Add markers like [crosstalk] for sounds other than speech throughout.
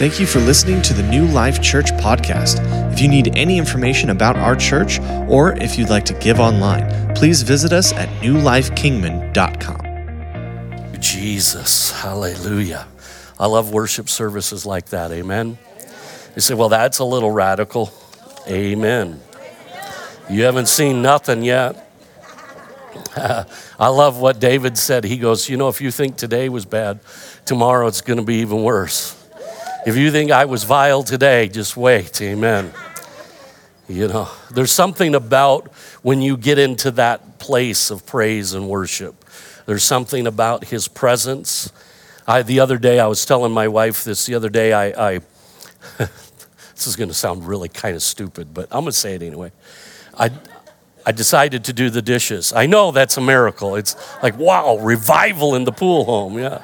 Thank you for listening to the New Life Church podcast. If you need any information about our church or if you'd like to give online, please visit us at newlifekingman.com. Jesus, hallelujah. I love worship services like that, amen. You say, well, that's a little radical. Amen. You haven't seen nothing yet. [laughs] I love what David said. He goes, You know, if you think today was bad, tomorrow it's going to be even worse. If you think I was vile today, just wait. Amen. You know, there's something about when you get into that place of praise and worship. There's something about his presence. I, the other day, I was telling my wife this. The other day, I, I [laughs] this is going to sound really kind of stupid, but I'm going to say it anyway. I, I decided to do the dishes. I know that's a miracle. It's like, wow, revival in the pool home. Yeah.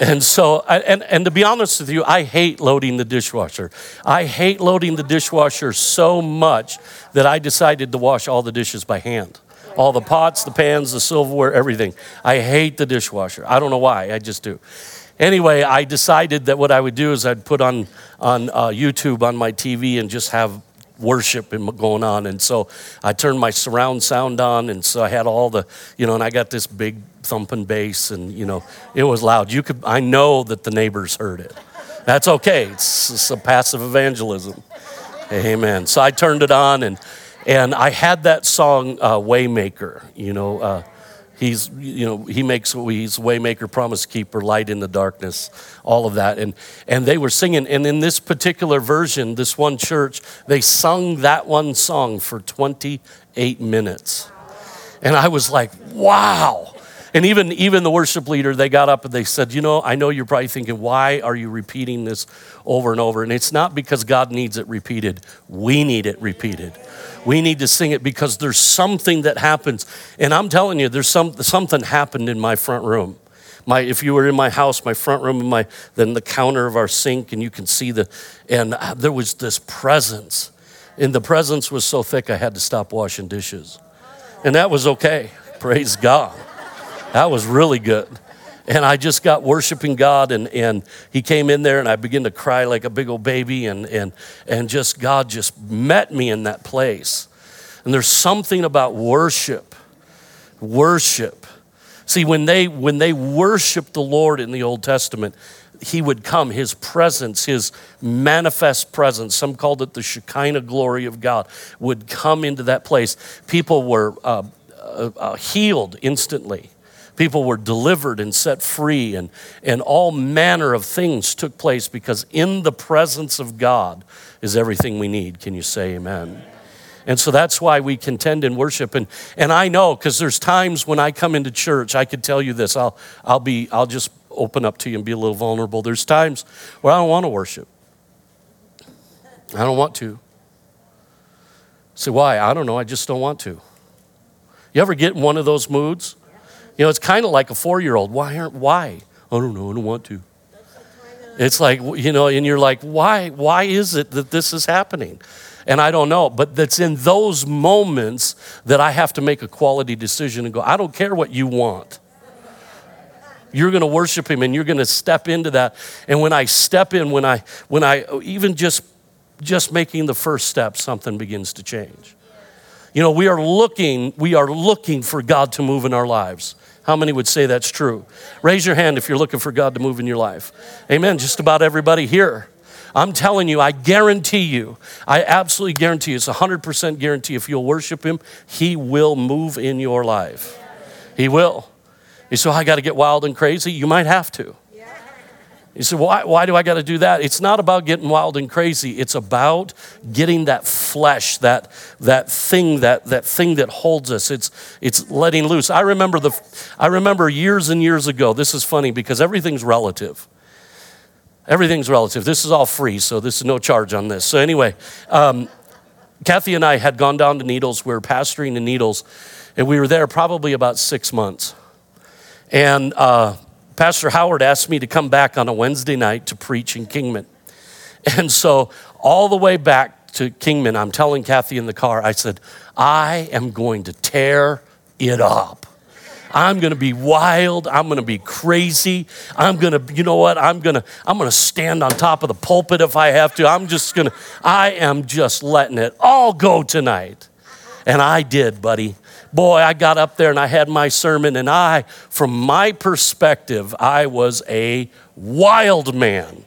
And so, and, and to be honest with you, I hate loading the dishwasher. I hate loading the dishwasher so much that I decided to wash all the dishes by hand. All the pots, the pans, the silverware, everything. I hate the dishwasher. I don't know why, I just do. Anyway, I decided that what I would do is I'd put on, on uh, YouTube on my TV and just have worship going on. And so I turned my surround sound on, and so I had all the, you know, and I got this big thumping bass, and you know, it was loud. You could, I know that the neighbors heard it. That's okay. It's, it's a passive evangelism. Amen. So I turned it on, and and I had that song uh, "Waymaker." You know. Uh, He's, you know, he makes, he's waymaker, promise keeper, light in the darkness, all of that. And, and they were singing, and in this particular version, this one church, they sung that one song for 28 minutes. And I was like, wow. And even, even the worship leader, they got up and they said, You know, I know you're probably thinking, why are you repeating this over and over? And it's not because God needs it repeated, we need it repeated. We need to sing it because there's something that happens. And I'm telling you, there's some, something happened in my front room. My, if you were in my house, my front room, my, then the counter of our sink, and you can see the, and uh, there was this presence. And the presence was so thick, I had to stop washing dishes. And that was okay. Praise God. That was really good. And I just got worshiping God, and, and he came in there, and I began to cry like a big old baby, and, and, and just God just met me in that place. And there's something about worship. Worship. See, when they when they worshiped the Lord in the Old Testament, he would come, his presence, his manifest presence, some called it the Shekinah glory of God, would come into that place. People were uh, uh, uh, healed instantly. People were delivered and set free, and, and all manner of things took place because in the presence of God is everything we need. Can you say amen? And so that's why we contend in worship. And, and I know because there's times when I come into church, I could tell you this. I'll, I'll, be, I'll just open up to you and be a little vulnerable. There's times where I don't want to worship. I don't want to. Say, why? I don't know. I just don't want to. You ever get in one of those moods? You know, it's kind of like a four year old. Why aren't, why? I don't know, I don't want to. It's like, you know, and you're like, why, why is it that this is happening? And I don't know, but that's in those moments that I have to make a quality decision and go, I don't care what you want. You're going to worship him and you're going to step into that. And when I step in, when I, when I, even just, just making the first step, something begins to change. You know, we are looking, we are looking for God to move in our lives. How many would say that's true? Raise your hand if you're looking for God to move in your life. Amen. Just about everybody here. I'm telling you, I guarantee you, I absolutely guarantee you, it's a 100% guarantee if you'll worship Him, He will move in your life. He will. You say, I got to get wild and crazy. You might have to. You say, why, why do I got to do that? It's not about getting wild and crazy. It's about getting that flesh, that, that thing, that, that thing that holds us. It's, it's letting loose. I remember, the, I remember years and years ago, this is funny because everything's relative. Everything's relative. This is all free, so this is no charge on this. So anyway, um, Kathy and I had gone down to Needles. We were pastoring in Needles, and we were there probably about six months. And uh, Pastor Howard asked me to come back on a Wednesday night to preach in Kingman. [laughs] And so, all the way back to Kingman, I'm telling Kathy in the car, I said, I am going to tear it up. I'm going to be wild. I'm going to be crazy. I'm going to, you know what? I'm going to, I'm going to stand on top of the pulpit if I have to. I'm just going to, I am just letting it all go tonight. And I did, buddy. Boy, I got up there and I had my sermon, and I, from my perspective, I was a wild man.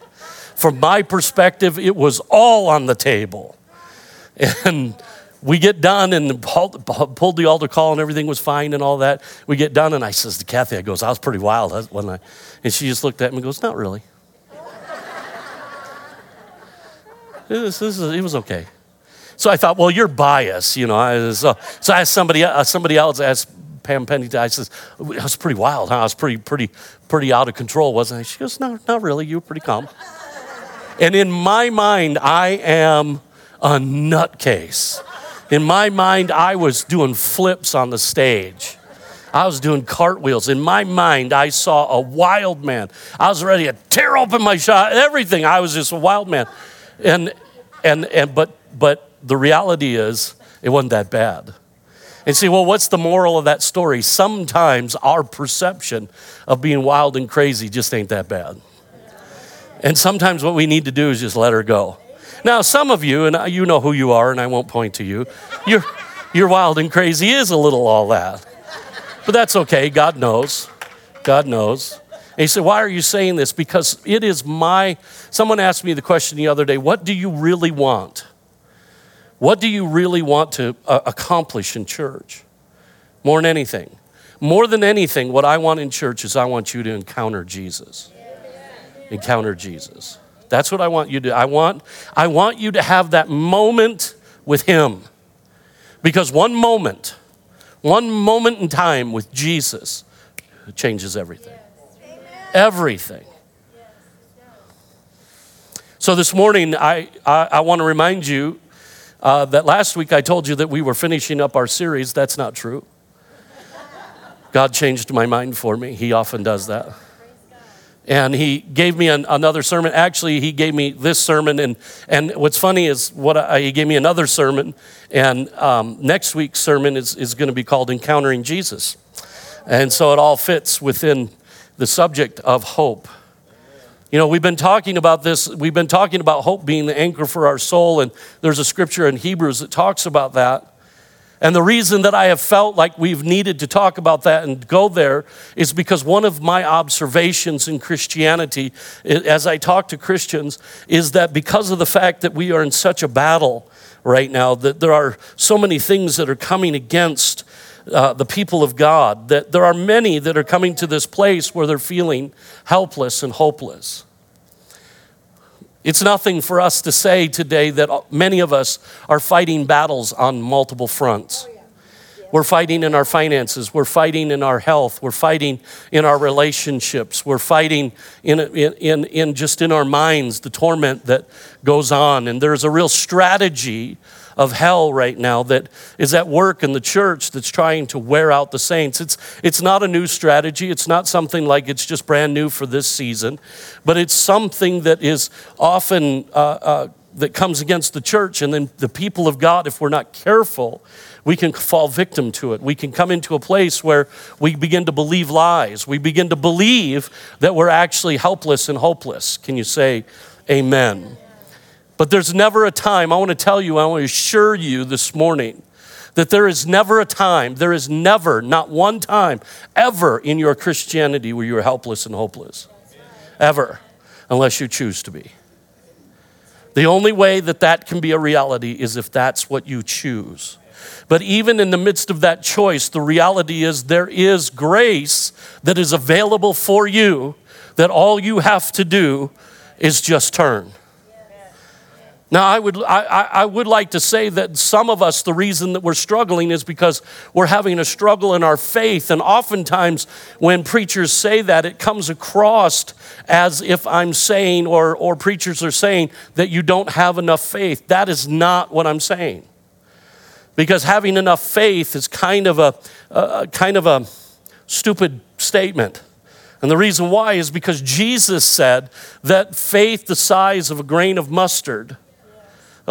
From my perspective, it was all on the table. And we get done and pulled the altar call and everything was fine and all that. We get done and I says to Kathy, I goes, I was pretty wild, wasn't I? And she just looked at me and goes, not really. [laughs] it, was, it was okay. So I thought, well, you're biased, you know. So, so I asked somebody, uh, somebody else, asked Pam Penny, I says, it was pretty wild, huh? I was pretty, pretty, pretty out of control, wasn't I? She goes, no, not really. You were pretty calm. and in my mind, I am a nutcase. In my mind, I was doing flips on the stage. I was doing cartwheels. In my mind, I saw a wild man. I was ready to tear open my shot, everything. I was just a wild man. And, and, and, but, but the reality is, it wasn't that bad. And see, well, what's the moral of that story? Sometimes our perception of being wild and crazy just ain't that bad. And sometimes what we need to do is just let her go. Now, some of you, and you know who you are, and I won't point to you, you're, you're wild and crazy is a little all that. But that's okay. God knows. God knows. And he said, Why are you saying this? Because it is my. Someone asked me the question the other day what do you really want? What do you really want to uh, accomplish in church? More than anything. More than anything, what I want in church is I want you to encounter Jesus. Encounter Jesus. That's what I want you to. I want, I want you to have that moment with Him. Because one moment, one moment in time with Jesus changes everything. Everything. So this morning, I, I, I want to remind you uh, that last week I told you that we were finishing up our series. That's not true. God changed my mind for me. He often does that and he gave me an, another sermon. Actually, he gave me this sermon, and, and what's funny is what I, he gave me another sermon, and um, next week's sermon is, is going to be called Encountering Jesus. And so it all fits within the subject of hope. You know, we've been talking about this, we've been talking about hope being the anchor for our soul, and there's a scripture in Hebrews that talks about that. And the reason that I have felt like we've needed to talk about that and go there is because one of my observations in Christianity, as I talk to Christians, is that because of the fact that we are in such a battle right now, that there are so many things that are coming against uh, the people of God, that there are many that are coming to this place where they're feeling helpless and hopeless. It's nothing for us to say today that many of us are fighting battles on multiple fronts. We're fighting in our finances. We're fighting in our health. We're fighting in our relationships. We're fighting in, in, in, just in our minds, the torment that goes on. And there's a real strategy of hell right now that is at work in the church that's trying to wear out the saints. It's, it's not a new strategy. It's not something like it's just brand new for this season, but it's something that is often uh, uh, that comes against the church and then the people of God, if we're not careful, we can fall victim to it. We can come into a place where we begin to believe lies. We begin to believe that we're actually helpless and hopeless. Can you say amen? But there's never a time, I want to tell you, I want to assure you this morning that there is never a time, there is never, not one time, ever in your Christianity where you are helpless and hopeless. Ever, unless you choose to be. The only way that that can be a reality is if that's what you choose. But even in the midst of that choice, the reality is there is grace that is available for you that all you have to do is just turn. Now, I would, I, I would like to say that some of us, the reason that we're struggling is because we're having a struggle in our faith. And oftentimes, when preachers say that, it comes across as if I'm saying, or, or preachers are saying, that you don't have enough faith. That is not what I'm saying. Because having enough faith is kind of a, a kind of a stupid statement. And the reason why is because Jesus said that faith the size of a grain of mustard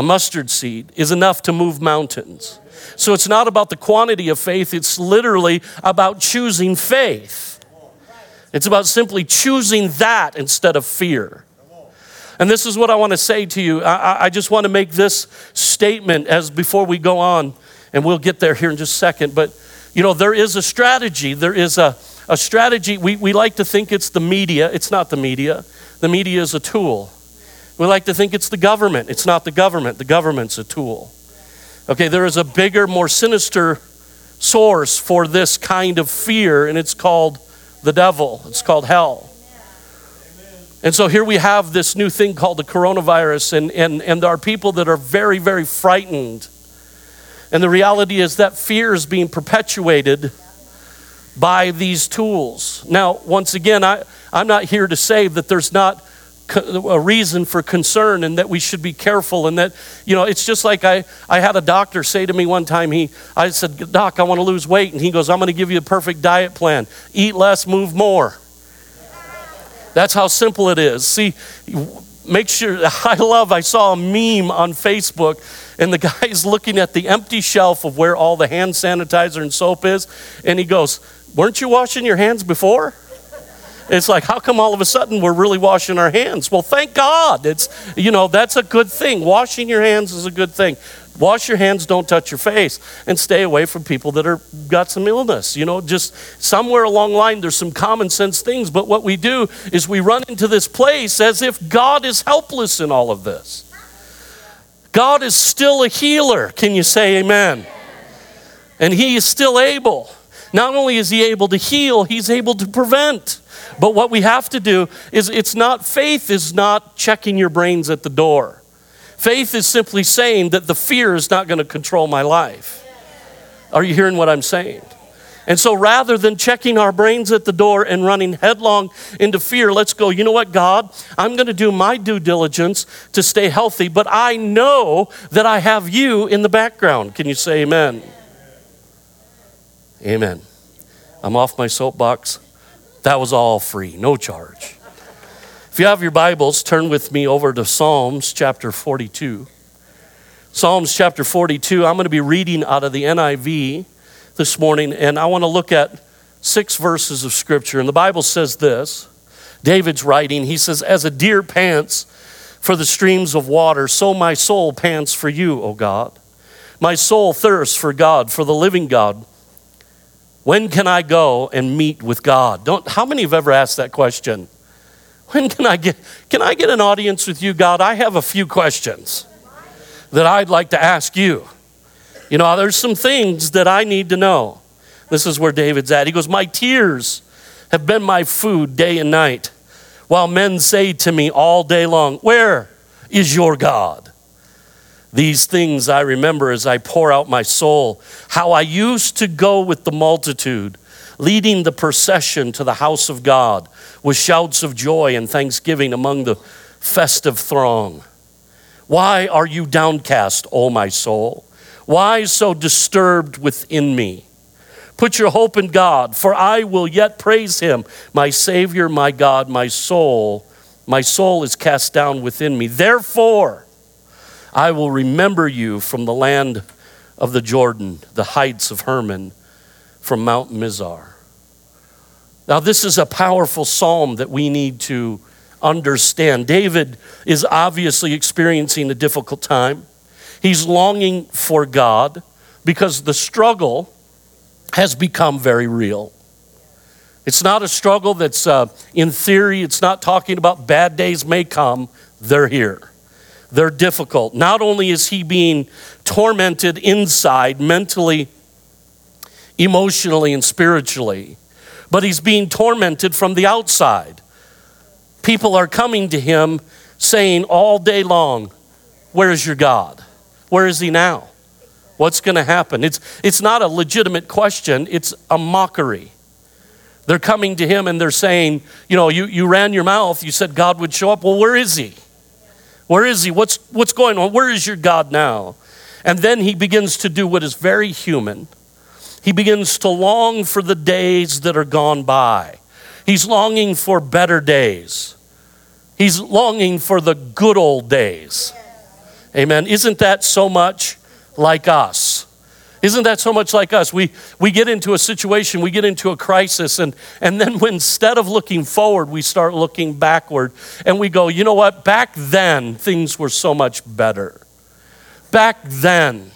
a mustard seed, is enough to move mountains. So it's not about the quantity of faith, it's literally about choosing faith. It's about simply choosing that instead of fear. And this is what I want to say to you. I, I, just want to make this statement as before we go on, and we'll get there here in just a second. But, you know, there is a strategy. There is a, a strategy. We, we like to think it's the media. It's not the media, the media is a tool. We like to think it's the government. It's not the government, the government's a tool. Okay, there is a bigger, more sinister source for this kind of fear, and it's called the devil, it's called hell. And so here we have this new thing called the coronavirus, and, and, and there are people that are very, very frightened. And the reality is that fear is being perpetuated by these tools. Now, once again, I, I'm not here to say that there's not a reason for concern and that we should be careful and that you know it's just like i, I had a doctor say to me one time he i said doc i want to lose weight and he goes i'm going to give you a perfect diet plan eat less move more that's how simple it is. See, make sure, [laughs] I love, I saw a meme on Facebook, and the guy's [laughs] looking at the empty shelf of where all the hand sanitizer and soap is, and he goes, Weren't you washing your hands before? It's like, how come all of a sudden we're really washing our hands? Well, thank God. It's, you know, that's a good thing. Washing your hands is a good thing. Wash your hands, don't touch your face, and stay away from people that are got some illness. You know, just somewhere along the line, there's some common sense things, but what we do is we run into this place as if God is helpless in all of this. God is still a healer. Can you say amen? And He is still able. Not only is He able to heal, He's able to prevent. But what we have to do is it's not, faith is not checking your brains at the door. Faith is simply saying that the fear is not going to control my life. Are you hearing what I'm saying? And so rather than checking our brains at the door and running headlong into fear, let's go, you know what, God, I'm going to do my due diligence to stay healthy, but I know that I have you in the background. Can you say amen? Amen. I'm off my soapbox. That was all free, no charge. If you have your Bibles, turn with me over to Psalms chapter 42. Psalms chapter 42, I'm going to be reading out of the NIV this morning, and I want to look at six verses of Scripture. And the Bible says this David's writing, he says, As a deer pants for the streams of water, so my soul pants for you, O God. My soul thirsts for God, for the living God. When can I go and meet with God? Don't, how many have ever asked that question? When can I get can I get an audience with you, God? I have a few questions that I'd like to ask you. You know, there's some things that I need to know. This is where David's at. He goes, My tears have been my food day and night, while men say to me all day long, Where is your God? These things I remember as I pour out my soul, how I used to go with the multitude leading the procession to the house of God with shouts of joy and thanksgiving among the festive throng. Why are you downcast, O my soul? Why so disturbed within me? Put your hope in God, for I will yet praise him, my Savior, my God, my soul. My soul is cast down within me. Therefore, I will remember you from the land of the Jordan, the heights of Hermon, from Mount Mizar. Now, this is a powerful psalm that we need to understand. David is obviously experiencing a difficult time. He's longing for God because the struggle has become very real. It's not a struggle that's uh, in theory, it's not talking about bad days may come, they're here. They're difficult. Not only is he being tormented inside, mentally, emotionally, and spiritually, but he's being tormented from the outside. People are coming to him saying all day long, Where is your God? Where is he now? What's going to happen? It's, it's not a legitimate question, it's a mockery. They're coming to him and they're saying, You know, you, you ran your mouth, you said God would show up. Well, where is he? Where is he? What's, what's going on? Where is your God now? And then he begins to do what is very human he begins to long for the days that are gone by. He's longing for better days. He's longing for the good old days. Amen. Isn't that so much like us? Isn't that so much like us? We, we get into a situation, we get into a crisis, and, and then when, instead of looking forward, we start looking backward and we go, you know what? Back then, things were so much better. Back then,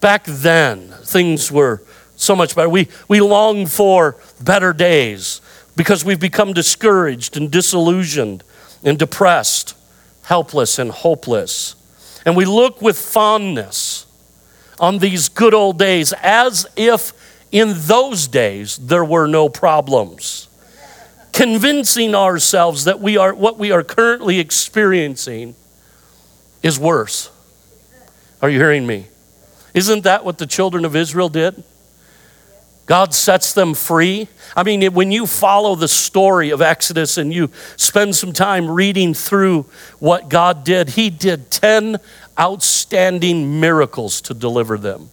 back then, things were so much better. We, we long for better days because we've become discouraged and disillusioned and depressed, helpless and hopeless. And we look with fondness on these good old days as if in those days there were no problems. Convincing ourselves that we are what we are currently experiencing is worse. Are you hearing me? Isn't that what the children of Israel did? God sets them free. I mean, when you follow the story of Exodus and you spend some time reading through what God did, He did 10 outstanding miracles to deliver them.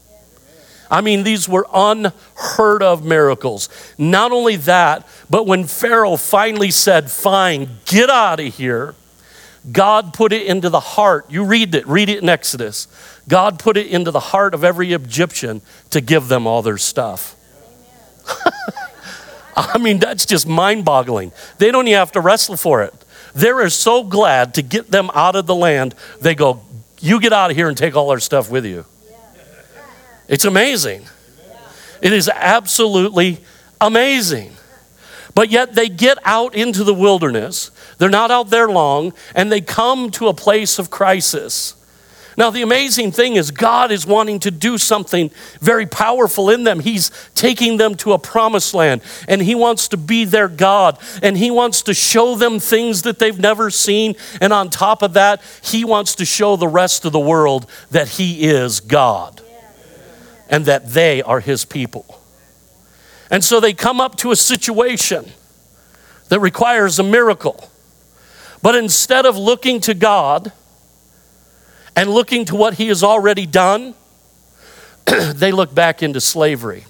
I mean, these were unheard of miracles. Not only that, but when Pharaoh finally said, Fine, get out of here, God put it into the heart. You read it, read it in Exodus. God put it into the heart of every Egyptian to give them all their stuff. [laughs] I mean, that's just mind boggling. They don't even have to wrestle for it. They're so glad to get them out of the land. They go, You get out of here and take all our stuff with you. It's amazing. It is absolutely amazing. But yet they get out into the wilderness. They're not out there long, and they come to a place of crisis. Now, the amazing thing is, God is wanting to do something very powerful in them. He's taking them to a promised land, and He wants to be their God, and He wants to show them things that they've never seen. And on top of that, He wants to show the rest of the world that He is God and that they are His people. And so they come up to a situation that requires a miracle. But instead of looking to God, and looking to what he has already done, [clears throat] they look back into slavery.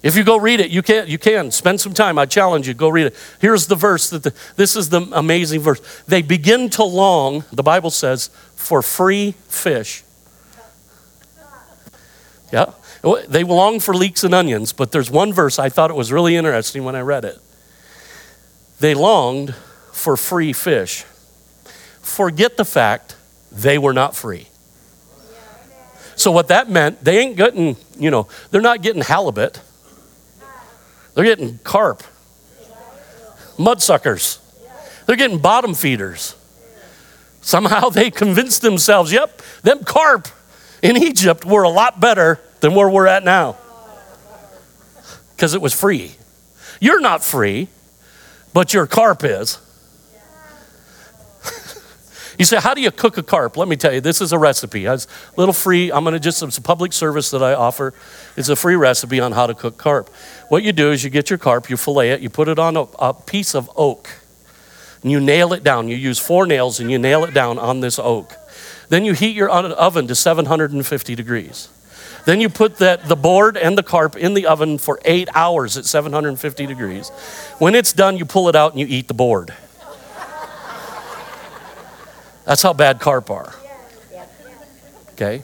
If you go read it, you can you can spend some time. I challenge you, go read it. Here's the verse that the, this is the amazing verse. They begin to long, the Bible says, for free fish. Yeah. They long for leeks and onions, but there's one verse I thought it was really interesting when I read it. They longed for free fish. Forget the fact they were not free. So, what that meant, they ain't getting, you know, they're not getting halibut, they're getting carp, mudsuckers, they're getting bottom feeders. Somehow they convinced themselves, yep, them carp in Egypt were a lot better than where we're at now because it was free. You're not free, but your carp is. You say, How do you cook a carp? Let me tell you, this is a recipe. It's a little free. I'm going to just, it's a public service that I offer. It's a free recipe on how to cook carp. What you do is you get your carp, you fillet it, you put it on a, a piece of oak, and you nail it down. You use four nails and you nail it down on this oak. Then you heat your oven to 750 degrees. Then you put that, the board and the carp in the oven for eight hours at 750 degrees. When it's done, you pull it out and you eat the board. That's how bad carp are. Okay?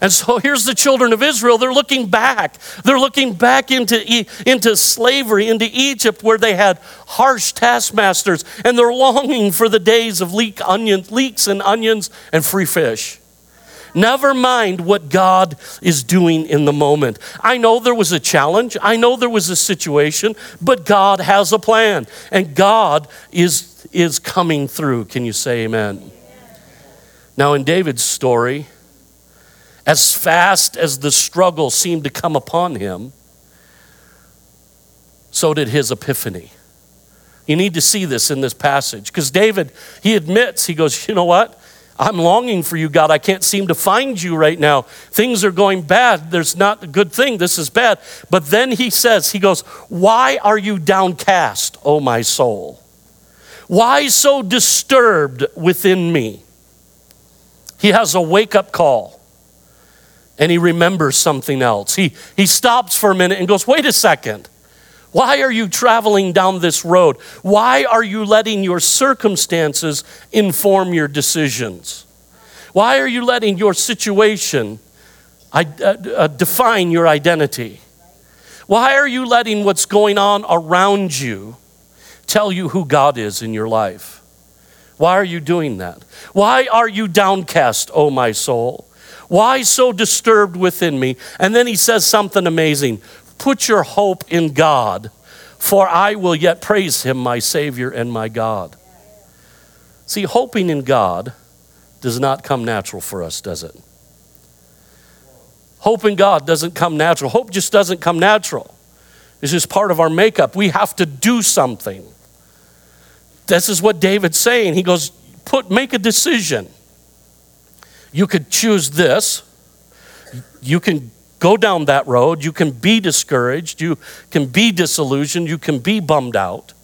And so here's the children of Israel. They're looking back. They're looking back into, into slavery, into Egypt, where they had harsh taskmasters, and they're longing for the days of leek onions, leeks and onions and free fish. Never mind what God is doing in the moment. I know there was a challenge, I know there was a situation, but God has a plan, and God is is coming through. Can you say amen? Now, in David's story, as fast as the struggle seemed to come upon him, so did his epiphany. You need to see this in this passage because David, he admits, he goes, You know what? I'm longing for you, God. I can't seem to find you right now. Things are going bad. There's not a good thing. This is bad. But then he says, He goes, Why are you downcast, O my soul? Why so disturbed within me? He has a wake up call and he remembers something else. He, he stops for a minute and goes, Wait a second. Why are you traveling down this road? Why are you letting your circumstances inform your decisions? Why are you letting your situation uh, uh, define your identity? Why are you letting what's going on around you tell you who God is in your life? Why are you doing that? Why are you downcast, O oh my soul? Why so disturbed within me? And then he says something amazing Put your hope in God, for I will yet praise him, my Savior and my God. See, hoping in God does not come natural for us, does it? Hope in God doesn't come natural. Hope just doesn't come natural. It's just part of our makeup. We have to do something. This is what David's saying. He goes, put make a decision. You could choose this. You can go down that road. You can be discouraged. You can be disillusioned. You can be bummed out.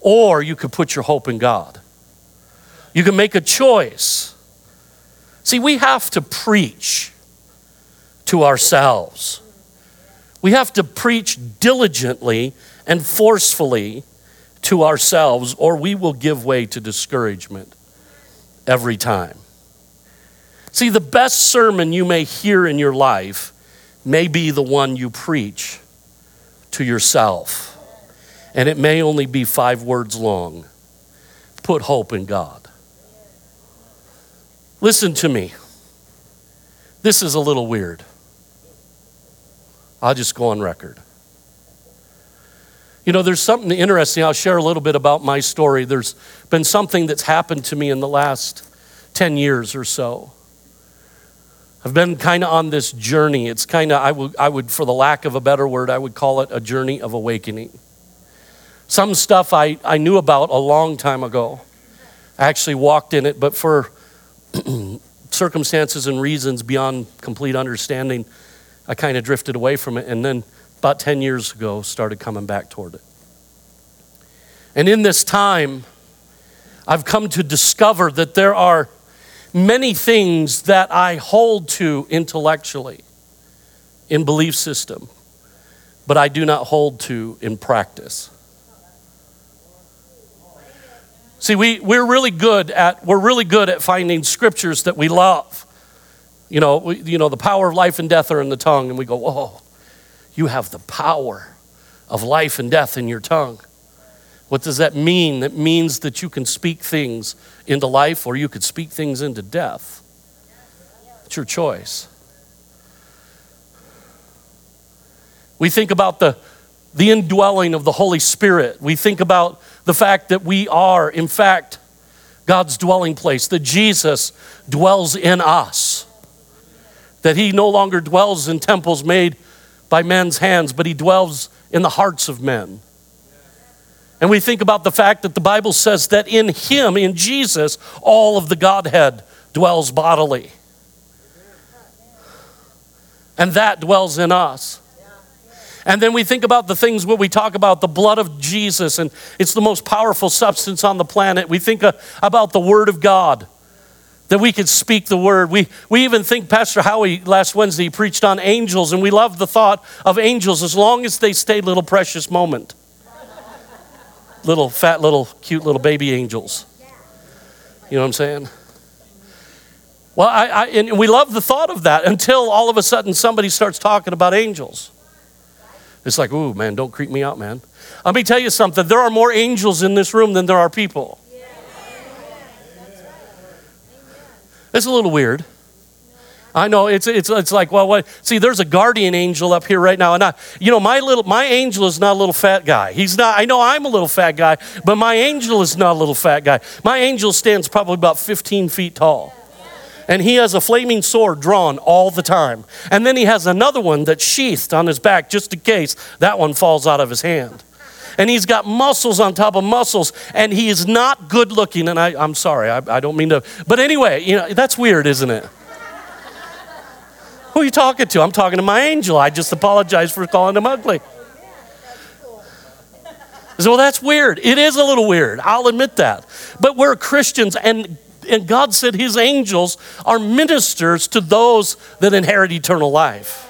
Or you could put your hope in God. You can make a choice. See, we have to preach to ourselves. We have to preach diligently and forcefully to ourselves, or we will give way to discouragement every time. See, the best sermon you may hear in your life may be the one you preach to yourself. And it may only be five words long. Put hope in God. Listen to me. This is a little weird. I'll just go on record. You know, there's something interesting. I'll share a little bit about my story. There's been something that's happened to me in the last 10 years or so. I've been kind of on this journey. It's kind of, I would, I would, for the lack of a better word, I would call it a journey of awakening. Some stuff I, I knew about a long time ago. I actually walked in it, but for [clears throat] circumstances and reasons beyond complete understanding, I kind of drifted away from it. And then about 10 years ago, started coming back toward it. And in this time, I've come to discover that there are many things that I hold to intellectually in belief system, but I do not hold to in practice. See, we, we're really good at we're really good at finding scriptures that we love. You know, we, you know, the power of life and death are in the tongue, and we go, whoa, you have the power of life and death in your tongue. What does that mean? That means that you can speak things into life or you could speak things into death. It's your choice. We think about the, the indwelling of the Holy Spirit. We think about the fact that we are, in fact, God's dwelling place, that Jesus dwells in us, that He no longer dwells in temples made by men's hands, but He dwells in the hearts of men. And we think about the fact that the Bible says that in Him, in Jesus, all of the Godhead dwells bodily. And that dwells in us. And then we think about the things where we talk about the blood of Jesus, and it's the most powerful substance on the planet. We think uh, about the Word of God, that we could speak the Word. We, we even think Pastor Howie last Wednesday preached on angels, and we love the thought of angels as long as they stay little precious moment little fat, little cute little baby angels. You know what I'm saying? Well, I, I, and we love the thought of that until all of a sudden somebody starts talking about angels. It's like, ooh, man, don't creep me out, man. Let me tell you something. There are more angels in this room than there are people. It's a little weird. I know it's, it's, it's like, well, what? See, there's a guardian angel up here right now. And I, you know, my little, my angel is not a little fat guy. He's not, I know I'm a little fat guy, but my angel is not a little fat guy. My angel stands probably about 15 feet tall. And he has a flaming sword drawn all the time. And then he has another one that's sheathed on his back just in case that one falls out of his hand and he's got muscles on top of muscles, and he is not good looking. And I, am sorry, I, I, don't mean to, but anyway, you know, that's weird, isn't it? Who are you talking to? I'm talking to my angel. I just apologize for calling him ugly. So, well, that's weird. It is a little weird. I'll admit that. But we're Christians, and, and God said his angels are ministers to those that inherit eternal life.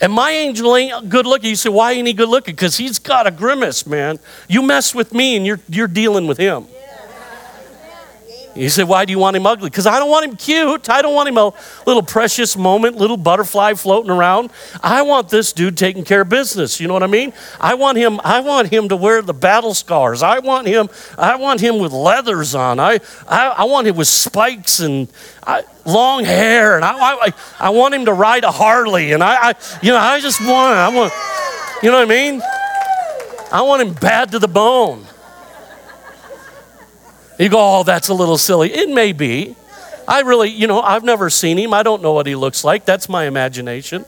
And my angel ain't good looking. You say, why ain't he good looking? Because he's got a grimace, man. You mess with me and you're, you're dealing with him. You say, why do you want him ugly? Because I don't want him cute. I don't want him a little precious moment, little butterfly floating around. I want this dude taking care of business. You know what I mean? I want him, I want him to wear the battle scars. I want him, I want him with leathers on. I, I, I want him with spikes and I, long hair. And I, I, I want him to ride a Harley. And I, I, you know, I just want, I want, you know what I mean? I want him bad to the bone. You go, oh, that's a little silly. It may be. I really, you know, I've never seen him. I don't know what he looks like. That's my imagination.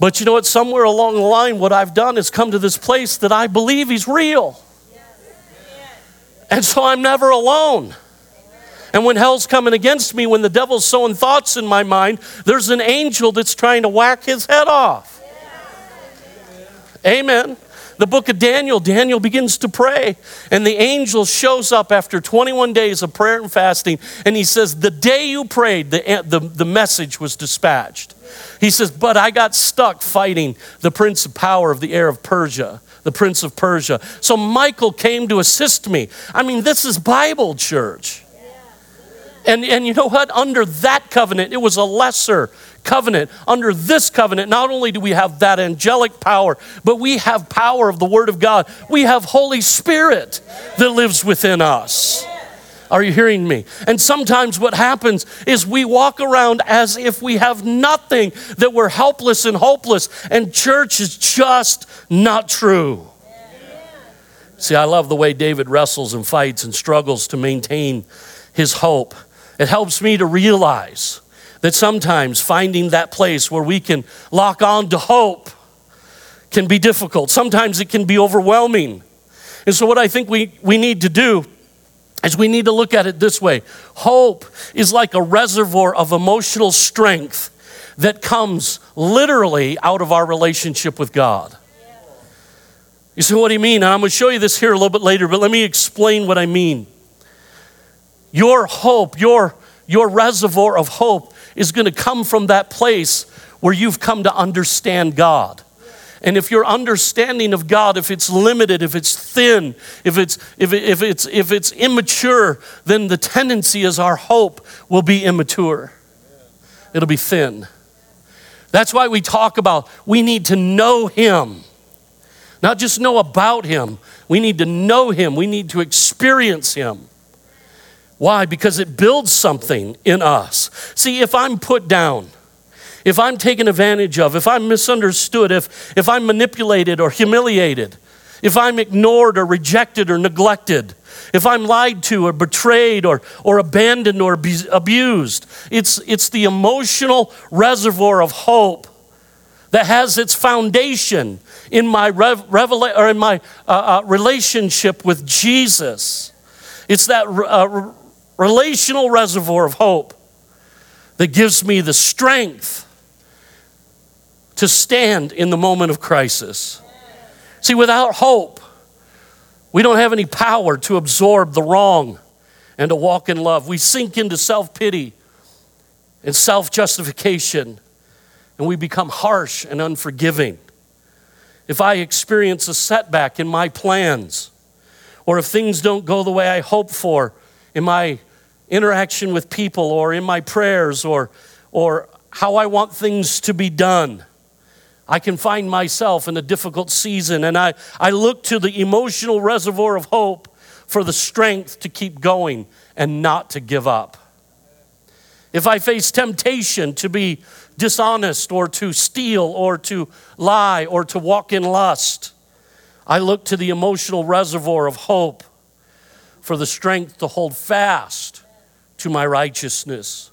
But you know what? Somewhere along the line, what I've done is come to this place that I believe he's real. And so I'm never alone. And when hell's coming against me, when the devil's sowing thoughts in my mind, there's an angel that's trying to whack his head off. Amen the book of Daniel, Daniel begins to pray, and the angel shows up after 21 days of prayer and fasting, and he says, The day you prayed, the, the, the message was dispatched. He says, But I got stuck fighting the prince of power of the air of Persia, the prince of Persia. So Michael came to assist me. I mean, this is Bible church. And, and you know what? Under that covenant, it was a lesser covenant. Under this covenant, not only do we have that angelic power, but we have power of the Word of God. We have Holy Spirit that lives within us. Are you hearing me? And sometimes what happens is we walk around as if we have nothing, that we're helpless and hopeless, and church is just not true. See, I love the way David wrestles and fights and struggles to maintain his hope. It helps me to realize that sometimes finding that place where we can lock on to hope can be difficult. Sometimes it can be overwhelming. And so, what I think we, we need to do is we need to look at it this way hope is like a reservoir of emotional strength that comes literally out of our relationship with God. You say, what do you mean? And I'm going to show you this here a little bit later, but let me explain what I mean. Your hope, your, your reservoir of hope is going to come from that place where you've come to understand God. And if your understanding of God, if it's limited, if it's thin, if it's, if, it, if, it's, if it's immature, then the tendency is our hope will be immature. It'll be thin. That's why we talk about we need to know Him. Not just know about Him, we need to know Him, we need to experience Him. Why? Because it builds something in us. See, if I'm put down, if I'm taken advantage of, if I'm misunderstood, if, if I'm manipulated or humiliated, if I'm ignored or rejected or neglected, if I'm lied to or betrayed or, or abandoned or abused, it's, it's the emotional reservoir of hope that has its foundation in my, rev, revela- or in my uh, uh, relationship with Jesus. It's that uh, relational reservoir of hope that gives me the strength to stand in the moment of crisis. See, without hope, we don't have any power to absorb the wrong and to walk in love. We sink into self pity and self justification, and we become harsh and unforgiving. If I experience a setback in my plans, or if things don't go the way I hope for, in my interaction with people or in my prayers or, or how I want things to be done. I can find myself in a difficult season, and I, I look to the emotional reservoir of hope for the strength to keep going and not to give up. If I face temptation to be dishonest or to steal or to lie or to walk in lust, I look to the emotional reservoir of hope for the strength to hold fast to my righteousness.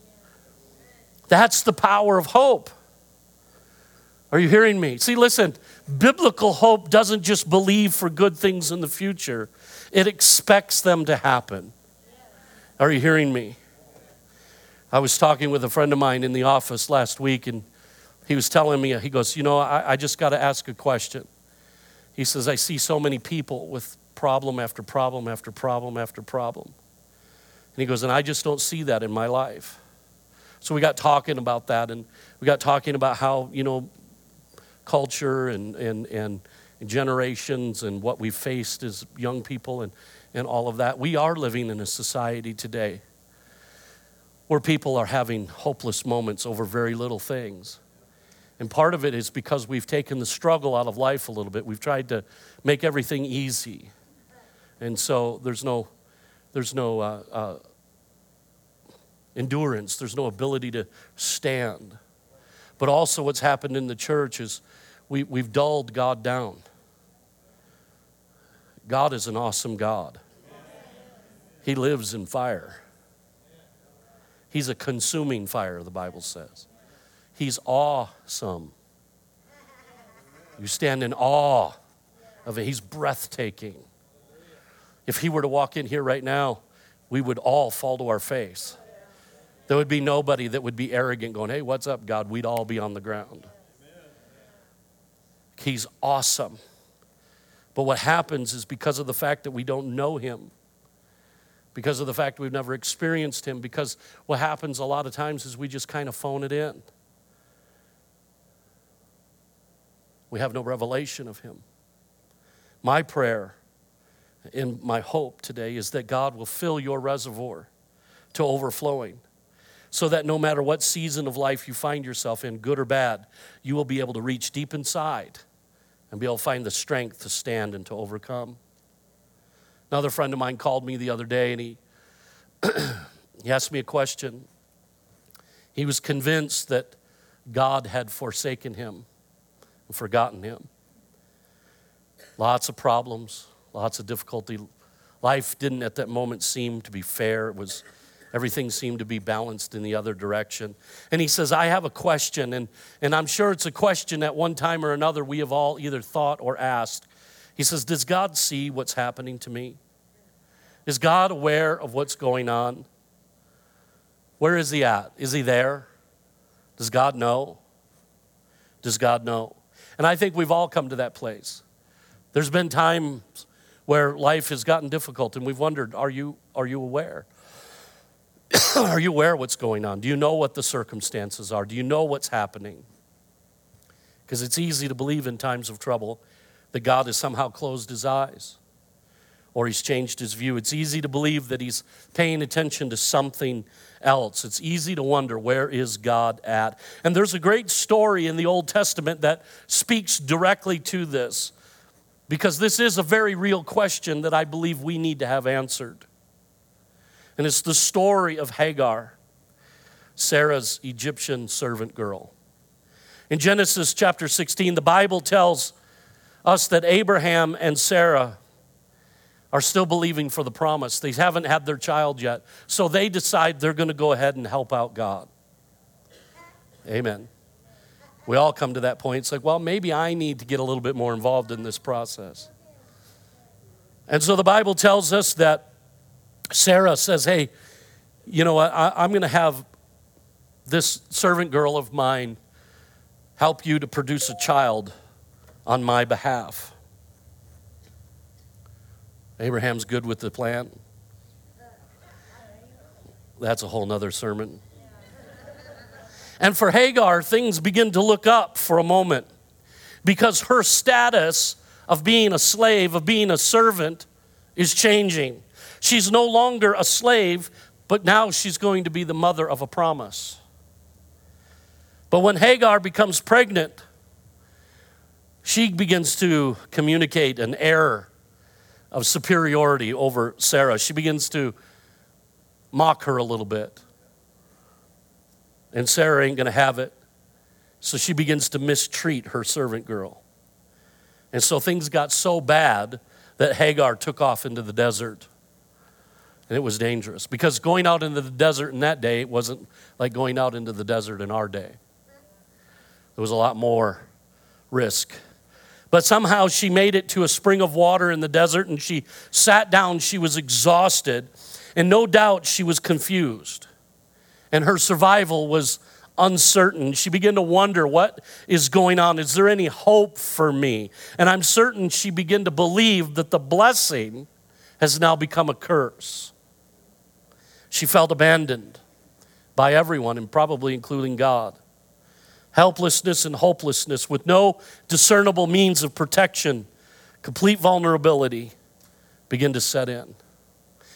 That's the power of hope. Are you hearing me? See, listen, biblical hope doesn't just believe for good things in the future, it expects them to happen. Are you hearing me? I was talking with a friend of mine in the office last week, and he was telling me, he goes, You know, I, I just got to ask a question. He says, I see so many people with problem after problem after problem after problem. And he goes, and I just don't see that in my life. So we got talking about that, and we got talking about how, you know, culture and, and, and generations and what we've faced as young people and, and all of that. We are living in a society today where people are having hopeless moments over very little things. And part of it is because we've taken the struggle out of life a little bit. We've tried to make everything easy. And so there's no, there's no uh, uh, endurance, there's no ability to stand. But also, what's happened in the church is we, we've dulled God down. God is an awesome God. He lives in fire. He's a consuming fire, the Bible says. He's awesome. You stand in awe of it. He's breathtaking. If he were to walk in here right now, we would all fall to our face. There would be nobody that would be arrogant going, Hey, what's up, God? We'd all be on the ground. He's awesome. But what happens is because of the fact that we don't know him, because of the fact we've never experienced him, because what happens a lot of times is we just kind of phone it in. We have no revelation of him. My prayer and my hope today is that God will fill your reservoir to overflowing so that no matter what season of life you find yourself in, good or bad, you will be able to reach deep inside and be able to find the strength to stand and to overcome. Another friend of mine called me the other day and he, [clears throat] he asked me a question. He was convinced that God had forsaken him and forgotten him. Lots of problems, lots of difficulty. Life didn't at that moment seem to be fair. It was everything seemed to be balanced in the other direction. And he says, I have a question, and, and I'm sure it's a question at one time or another we have all either thought or asked. He says, Does God see what's happening to me? Is God aware of what's going on? Where is He at? Is He there? Does God know? Does God know? And I think we've all come to that place. There's been times where life has gotten difficult and we've wondered, are you, are you aware? [coughs] are you aware what's going on? Do you know what the circumstances are? Do you know what's happening? Because it's easy to believe in times of trouble that God has somehow closed his eyes or he's changed his view. It's easy to believe that he's paying attention to something else. It's easy to wonder where is God at? And there's a great story in the Old Testament that speaks directly to this because this is a very real question that I believe we need to have answered. And it's the story of Hagar, Sarah's Egyptian servant girl. In Genesis chapter 16, the Bible tells us that Abraham and Sarah are still believing for the promise. They haven't had their child yet. So they decide they're going to go ahead and help out God. Amen. We all come to that point. It's like, well, maybe I need to get a little bit more involved in this process. And so the Bible tells us that Sarah says, hey, you know what? I, I'm going to have this servant girl of mine help you to produce a child on my behalf. Abraham's good with the plan. That's a whole nother sermon. And for Hagar, things begin to look up for a moment because her status of being a slave, of being a servant, is changing. She's no longer a slave, but now she's going to be the mother of a promise. But when Hagar becomes pregnant, she begins to communicate an error of superiority over Sarah. She begins to mock her a little bit. And Sarah ain't going to have it. So she begins to mistreat her servant girl. And so things got so bad that Hagar took off into the desert. And it was dangerous because going out into the desert in that day it wasn't like going out into the desert in our day. There was a lot more risk. But somehow she made it to a spring of water in the desert and she sat down. She was exhausted. And no doubt she was confused. And her survival was uncertain. She began to wonder what is going on. Is there any hope for me? And I'm certain she began to believe that the blessing has now become a curse. She felt abandoned by everyone, and probably including God. helplessness and hopelessness with no discernible means of protection, complete vulnerability begin to set in.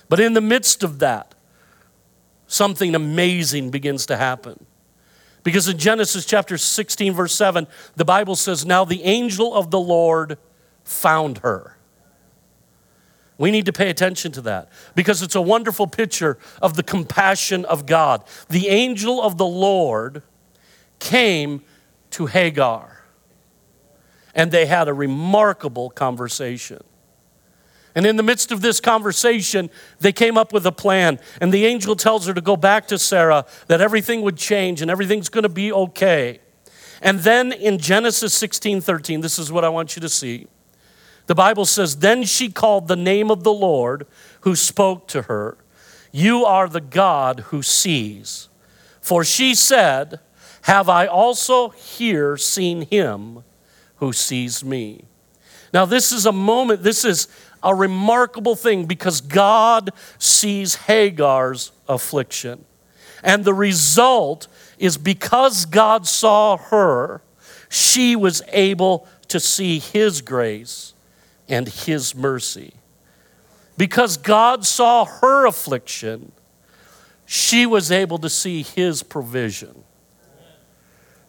But in the midst of that, something amazing begins to happen. Because in Genesis chapter 16, verse 7, the Bible says, Now the angel of the Lord found her. We need to pay attention to that because it's a wonderful picture of the compassion of God. The angel of the Lord came to Hagar and they had a remarkable conversation. And in the midst of this conversation, they came up with a plan. And the angel tells her to go back to Sarah, that everything would change and everything's going to be okay. And then in Genesis 16 13, this is what I want you to see. The Bible says, Then she called the name of the Lord who spoke to her, You are the God who sees. For she said, Have I also here seen him who sees me? Now, this is a moment, this is a remarkable thing because God sees Hagar's affliction. And the result is because God saw her, she was able to see his grace and his mercy. Because God saw her affliction, she was able to see his provision.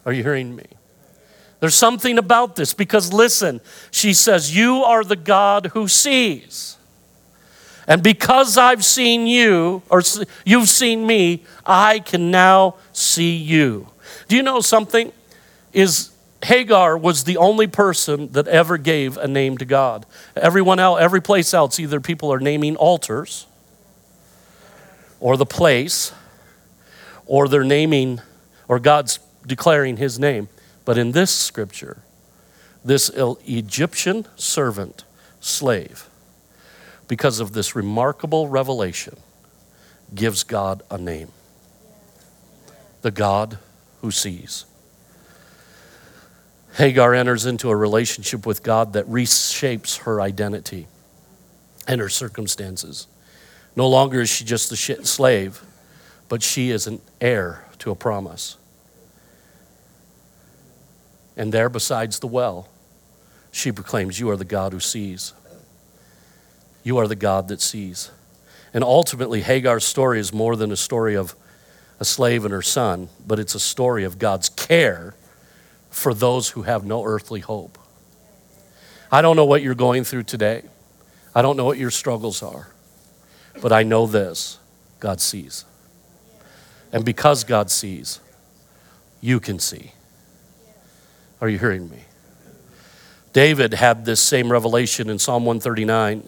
Are you hearing me? There's something about this because listen, she says, You are the God who sees. And because I've seen you, or you've seen me, I can now see you. Do you know something? Is Hagar was the only person that ever gave a name to God. Everyone else, every place else, either people are naming altars, or the place, or they're naming, or God's declaring his name. But in this scripture, this Egyptian servant, slave, because of this remarkable revelation, gives God a name the God who sees. Hagar enters into a relationship with God that reshapes her identity and her circumstances. No longer is she just a slave, but she is an heir to a promise. And there, besides the well, she proclaims, You are the God who sees. You are the God that sees. And ultimately, Hagar's story is more than a story of a slave and her son, but it's a story of God's care for those who have no earthly hope. I don't know what you're going through today. I don't know what your struggles are. But I know this God sees. And because God sees, you can see. Are you hearing me? David had this same revelation in Psalm 139.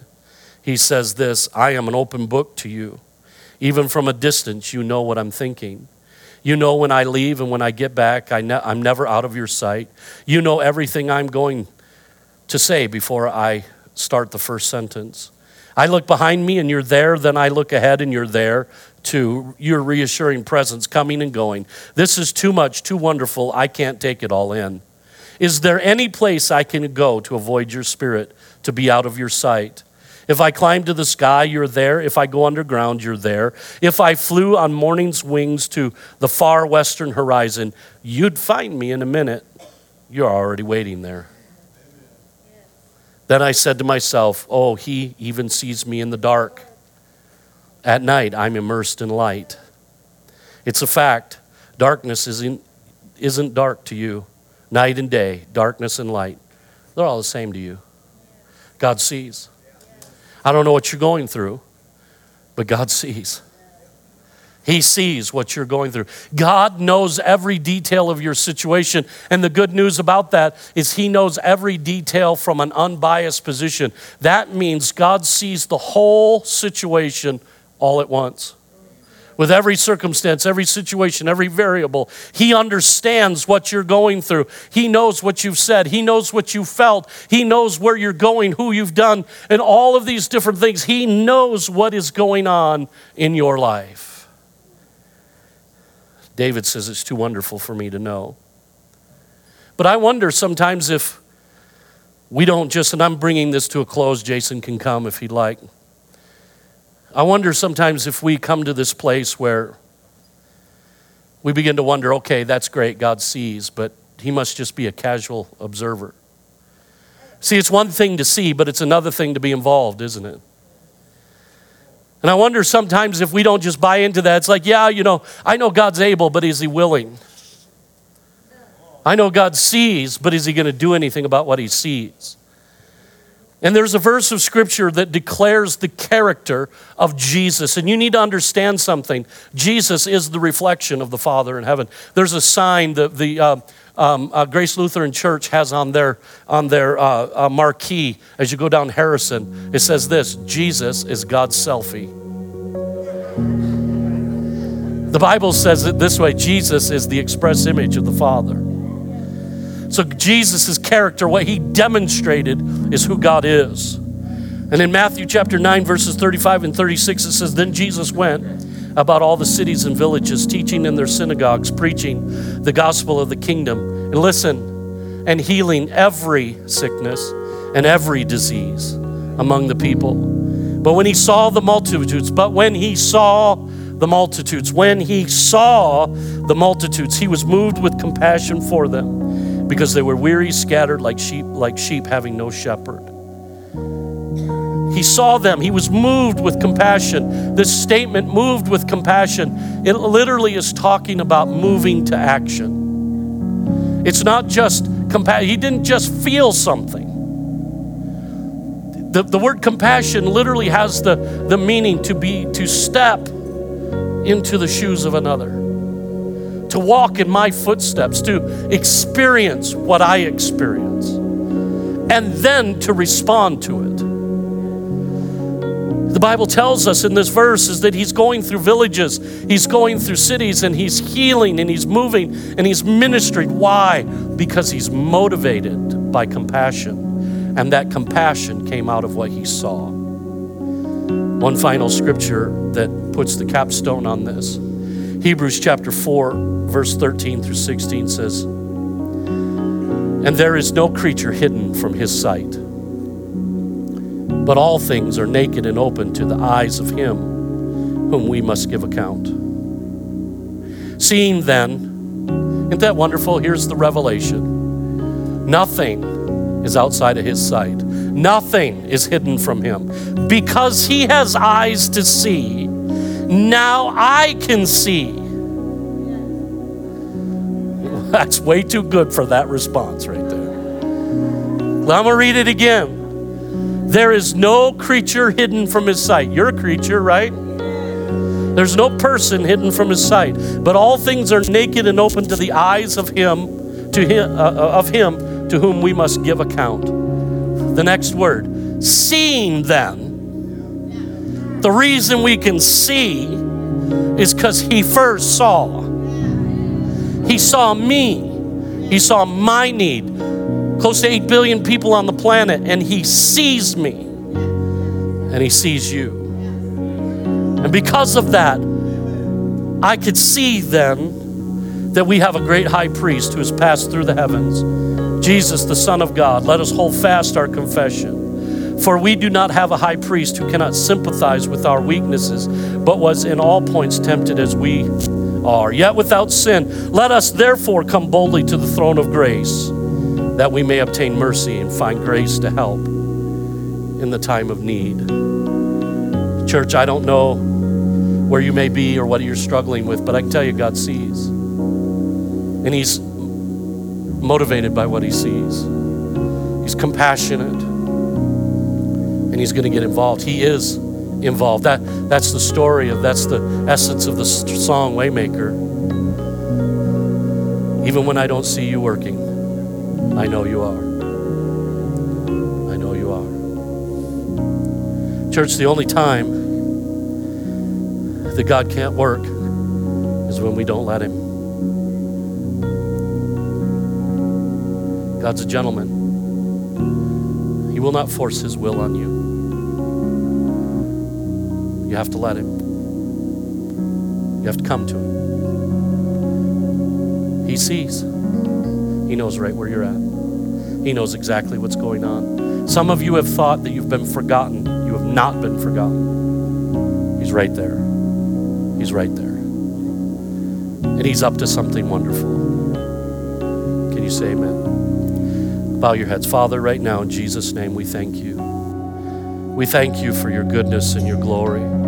He says this I am an open book to you. Even from a distance, you know what I'm thinking. You know when I leave and when I get back, I ne- I'm never out of your sight. You know everything I'm going to say before I start the first sentence. I look behind me and you're there, then I look ahead and you're there too. Your reassuring presence coming and going. This is too much, too wonderful. I can't take it all in. Is there any place I can go to avoid your spirit, to be out of your sight? If I climb to the sky, you're there. If I go underground, you're there. If I flew on morning's wings to the far western horizon, you'd find me in a minute. You're already waiting there. Then I said to myself, Oh, he even sees me in the dark. At night, I'm immersed in light. It's a fact. Darkness isn't, isn't dark to you. Night and day, darkness and light, they're all the same to you. God sees. I don't know what you're going through, but God sees. He sees what you're going through. God knows every detail of your situation. And the good news about that is He knows every detail from an unbiased position. That means God sees the whole situation all at once with every circumstance, every situation, every variable. He understands what you're going through. He knows what you've said. He knows what you felt. He knows where you're going, who you've done, and all of these different things. He knows what is going on in your life. David says, It's too wonderful for me to know. But I wonder sometimes if we don't just, and I'm bringing this to a close, Jason can come if he'd like. I wonder sometimes if we come to this place where we begin to wonder okay, that's great, God sees, but he must just be a casual observer. See, it's one thing to see, but it's another thing to be involved, isn't it? And I wonder sometimes if we don't just buy into that. It's like, yeah, you know, I know God's able, but is he willing? I know God sees, but is he going to do anything about what he sees? And there's a verse of scripture that declares the character of Jesus. And you need to understand something. Jesus is the reflection of the Father in heaven. There's a sign that the uh, um, uh, Grace Lutheran Church has on their, on their uh, uh marquee as you go down Harrison. It says this Jesus is God's selfie. The Bible says it this way Jesus is the express image of the Father. So, Jesus' character, what he demonstrated, is who God is. And in Matthew chapter 9, verses 35 and 36, it says, Then Jesus went about all the cities and villages, teaching in their synagogues, preaching the gospel of the kingdom. And listen, and healing every sickness and every disease among the people. But when he saw the multitudes, but when he saw the multitudes, when he saw the multitudes, he was moved with compassion for them because they were weary, scattered like sheep, like sheep having no shepherd. He saw them. He was moved with compassion. This statement, moved with compassion, it literally is talking about moving to action. It's not just compassion. He didn't just feel something. The, the word compassion literally has the, the meaning to be to step into the shoes of another to walk in my footsteps, to experience what I experience, and then to respond to it. The Bible tells us in this verse is that he's going through villages, he's going through cities, and he's healing and he's moving and he's ministering. Why? Because he's motivated by compassion, and that compassion came out of what he saw. One final scripture that puts the capstone on this Hebrews chapter 4, verse 13 through 16 says, And there is no creature hidden from his sight, but all things are naked and open to the eyes of him whom we must give account. Seeing then, isn't that wonderful? Here's the revelation nothing is outside of his sight, nothing is hidden from him. Because he has eyes to see, now I can see. That's way too good for that response right there. I'm going to read it again. There is no creature hidden from his sight. You're a creature, right? There's no person hidden from his sight, but all things are naked and open to the eyes of him, to him, uh, uh of him to whom we must give account. The next word, seeing then the reason we can see is because he first saw. He saw me. He saw my need. Close to 8 billion people on the planet, and he sees me. And he sees you. And because of that, I could see then that we have a great high priest who has passed through the heavens, Jesus, the Son of God. Let us hold fast our confession. For we do not have a high priest who cannot sympathize with our weaknesses, but was in all points tempted as we are, yet without sin. Let us therefore come boldly to the throne of grace, that we may obtain mercy and find grace to help in the time of need. Church, I don't know where you may be or what you're struggling with, but I can tell you God sees. And He's motivated by what He sees, He's compassionate and he's going to get involved. He is involved. That, that's the story of, that's the essence of the song Waymaker. Even when I don't see you working, I know you are. I know you are. Church, the only time that God can't work is when we don't let Him. God's a gentleman. He will not force His will on you. You have to let Him. You have to come to Him. He sees, He knows right where you're at, He knows exactly what's going on. Some of you have thought that you've been forgotten. You have not been forgotten. He's right there. He's right there. and He's up to something wonderful. Can you say amen? Bow your heads. Father, right now, in Jesus' name, we thank you. We thank you for your goodness and your glory.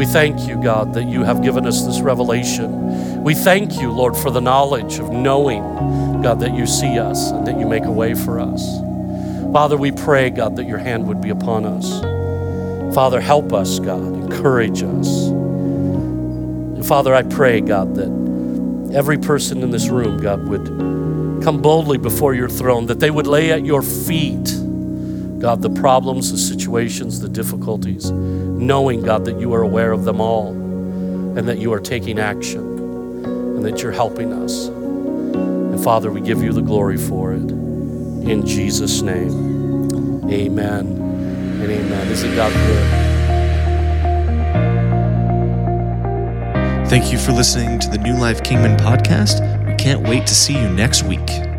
We thank you, God, that you have given us this revelation. We thank you, Lord, for the knowledge of knowing, God, that you see us and that you make a way for us. Father, we pray, God, that your hand would be upon us. Father, help us, God, encourage us. Father, I pray, God, that every person in this room, God, would come boldly before your throne, that they would lay at your feet, God, the problems, the situations, the difficulties, knowing, God, that you are aware of them all and that you are taking action and that you're helping us. And Father, we give you the glory for it. In Jesus' name, amen and amen. Isn't God good? Thank you for listening to the New Life Kingman podcast. We can't wait to see you next week.